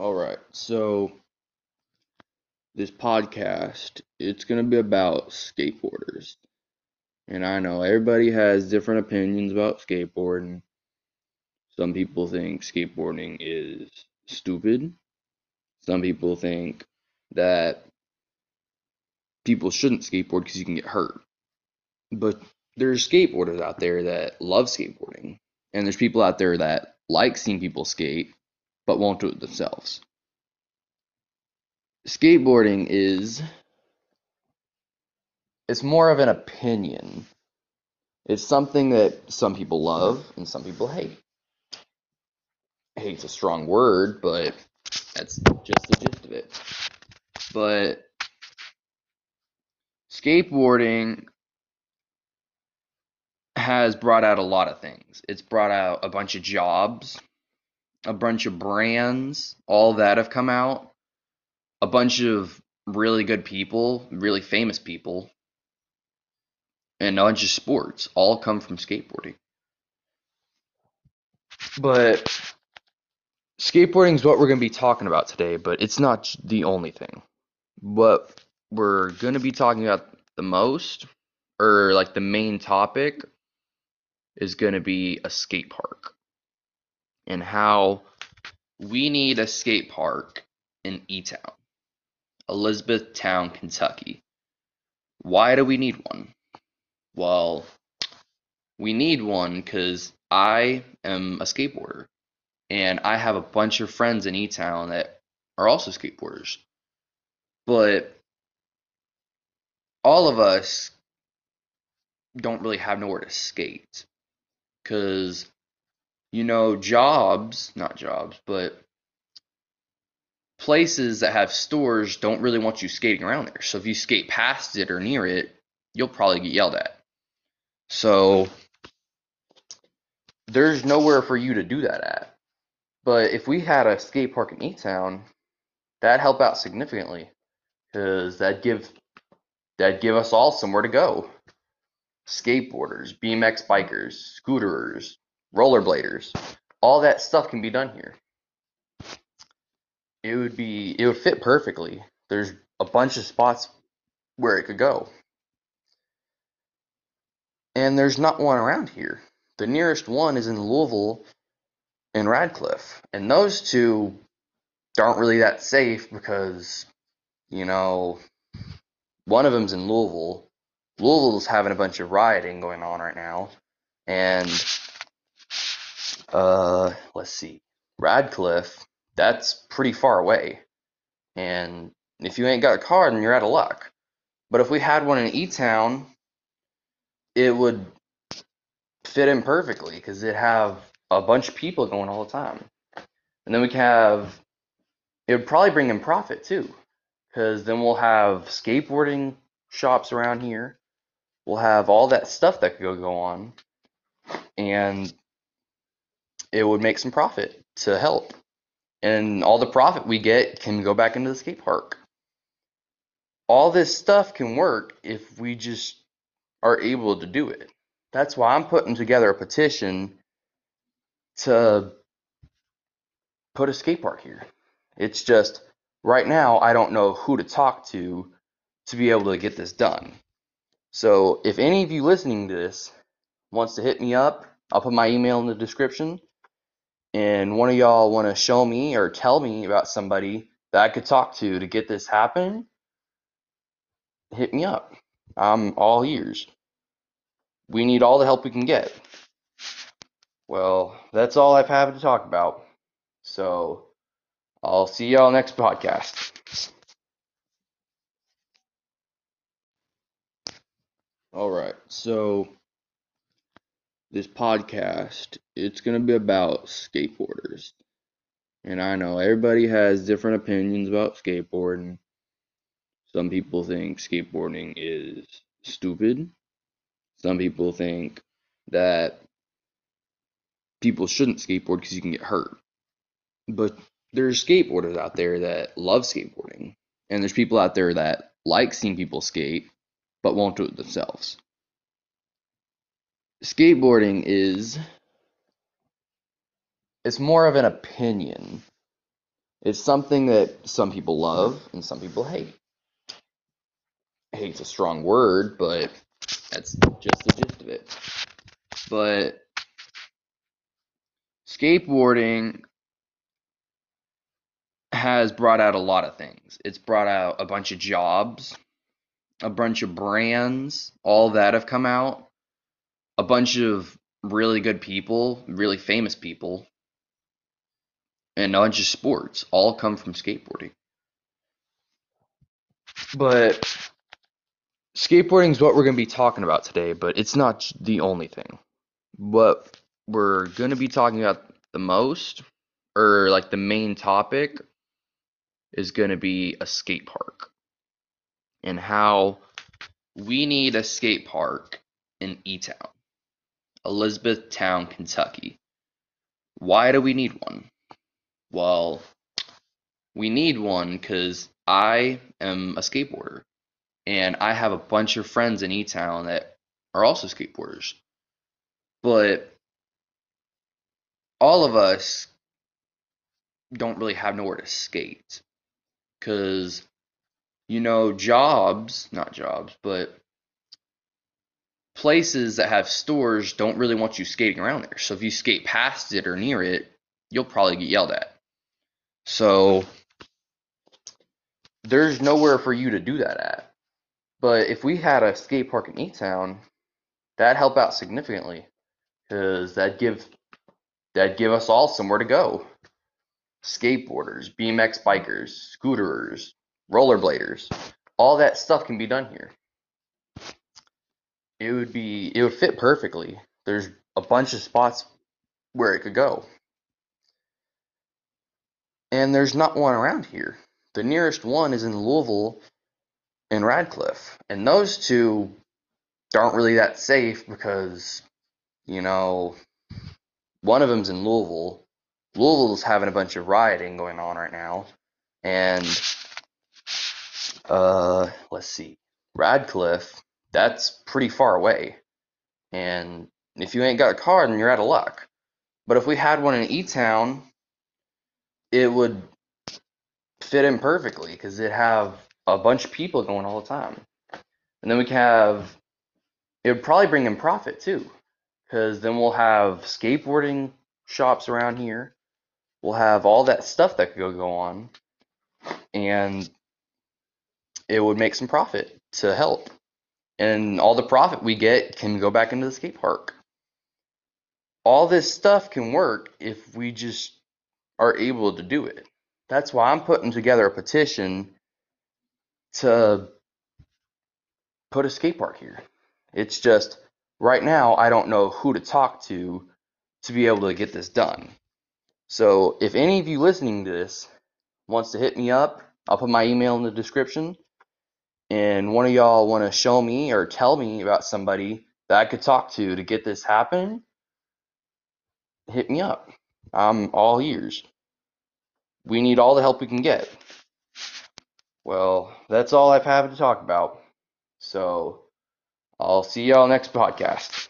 All right. So this podcast, it's going to be about skateboarders. And I know everybody has different opinions about skateboarding. Some people think skateboarding is stupid. Some people think that people shouldn't skateboard because you can get hurt. But there's skateboarders out there that love skateboarding. And there's people out there that like seeing people skate but won't do it themselves. Skateboarding is it's more of an opinion. It's something that some people love and some people hate. Hate's a strong word, but that's just the gist of it. But skateboarding has brought out a lot of things. It's brought out a bunch of jobs, a bunch of brands, all that have come out, a bunch of really good people, really famous people, and bunch of sports all come from skateboarding. But skateboarding is what we're going to be talking about today, but it's not the only thing. What we're going to be talking about the most, or like the main topic, is going to be a skate park and how we need a skate park in E Town, Elizabethtown, Kentucky. Why do we need one? Well, we need one because I am a skateboarder and I have a bunch of friends in E Town that are also skateboarders. But all of us don't really have nowhere to skate because you know jobs not jobs but places that have stores don't really want you skating around there. So if you skate past it or near it you'll probably get yelled at. So there's nowhere for you to do that at. But if we had a skate park in e-town that'd help out significantly because that'd give that'd give us all somewhere to go. Skateboarders, BMX bikers, scooterers, rollerbladers, all that stuff can be done here. It would be it would fit perfectly. There's a bunch of spots where it could go. And there's not one around here. The nearest one is in Louisville and Radcliff. And those two aren't really that safe because, you know, one of them's in Louisville Louisville's having a bunch of rioting going on right now, and uh, let's see, Radcliff, that's pretty far away, and if you ain't got a car, then you're out of luck. But if we had one in E Town, it would fit in perfectly because it'd have a bunch of people going all the time, and then we can have it would probably bring in profit too, because then we'll have skateboarding shops around here. We'll have all that stuff that could go on. And it would make some profit to help. And all the profit we get can go back into the skate park. All this stuff can work if we just are able to do it. That's why i'm putting together a petition to put a skate park here. It's just right now i don't know who to talk to to be able to get this done. So if any of you listening to this wants to hit me up, I'll put my email in the description. And one of y'all want to show me or tell me about somebody that I could talk to to get this happen, hit me up. I'm all ears. We need all the help we can get. Well, that's all I've had to talk about. So I'll see y'all next podcast. All right. So this podcast, it's going to be about skateboarders. And I know everybody has different opinions about skateboarding. Some people think skateboarding is stupid. Some people think that people shouldn't skateboard because you can get hurt. But there's skateboarders out there that love skateboarding. And there's people out there that like seeing people skate but won't do it themselves. Skateboarding is it's more of an opinion. It's something that some people love and some people hate. Hate's a strong word, but that's just the gist of it. But skateboarding has brought out a lot of things. It's brought out a bunch of jobs, a bunch of brands, all that have come out, a bunch of really good people, really famous people, and bunch of sports all come from skateboarding. But skateboarding is what we're going to be talking about today, but it's not the only thing. What we're going to be talking about the most, or like the main topic, is going to be a skate park and how we need a skate park in E Town, Elizabethtown, Kentucky. Why do we need one? Well, we need one because I am a skateboarder and I have a bunch of friends in E Town that are also skateboarders. But all of us don't really have nowhere to skate because you know jobs not jobs but places that have stores don't really want you skating around there. So if you skate past it or near it you'll probably get yelled at. So there's nowhere for you to do that at. But if we had a skate park in e-town that'd help out significantly because that'd give that'd give us all somewhere to go. Skateboarders, BMX bikers, scooterers, rollerbladers, all that stuff can be done here. It would be it would fit perfectly. There's a bunch of spots where it could go. And there's not one around here. The nearest one is in Louisville and Radcliff. And those two aren't really that safe because, you know, one of them's in Louisville Louisville's having a bunch of rioting going on right now, and uh, let's see, Radcliff, that's pretty far away, and if you ain't got a car, then you're out of luck. But if we had one in E Town, it would fit in perfectly because it'd have a bunch of people going all the time, and then we could have. It would probably bring in profit too, because then we'll have skateboarding shops around here we'll have all that stuff that could go on and it would make some profit to help. And all the profit we get can go back into the skate park. All this stuff can work if we just are able to do it. That's why I'm putting together a petition to put a skate park here. It's just right now I don't know who to talk to to be able to get this done. So if any of you listening to this wants to hit me up, I'll put my email in the description. And one of y'all want to show me or tell me about somebody that I could talk to to get this happen, hit me up. I'm all ears. We need all the help we can get. Well, that's all I've had to talk about. So I'll see y'all next podcast.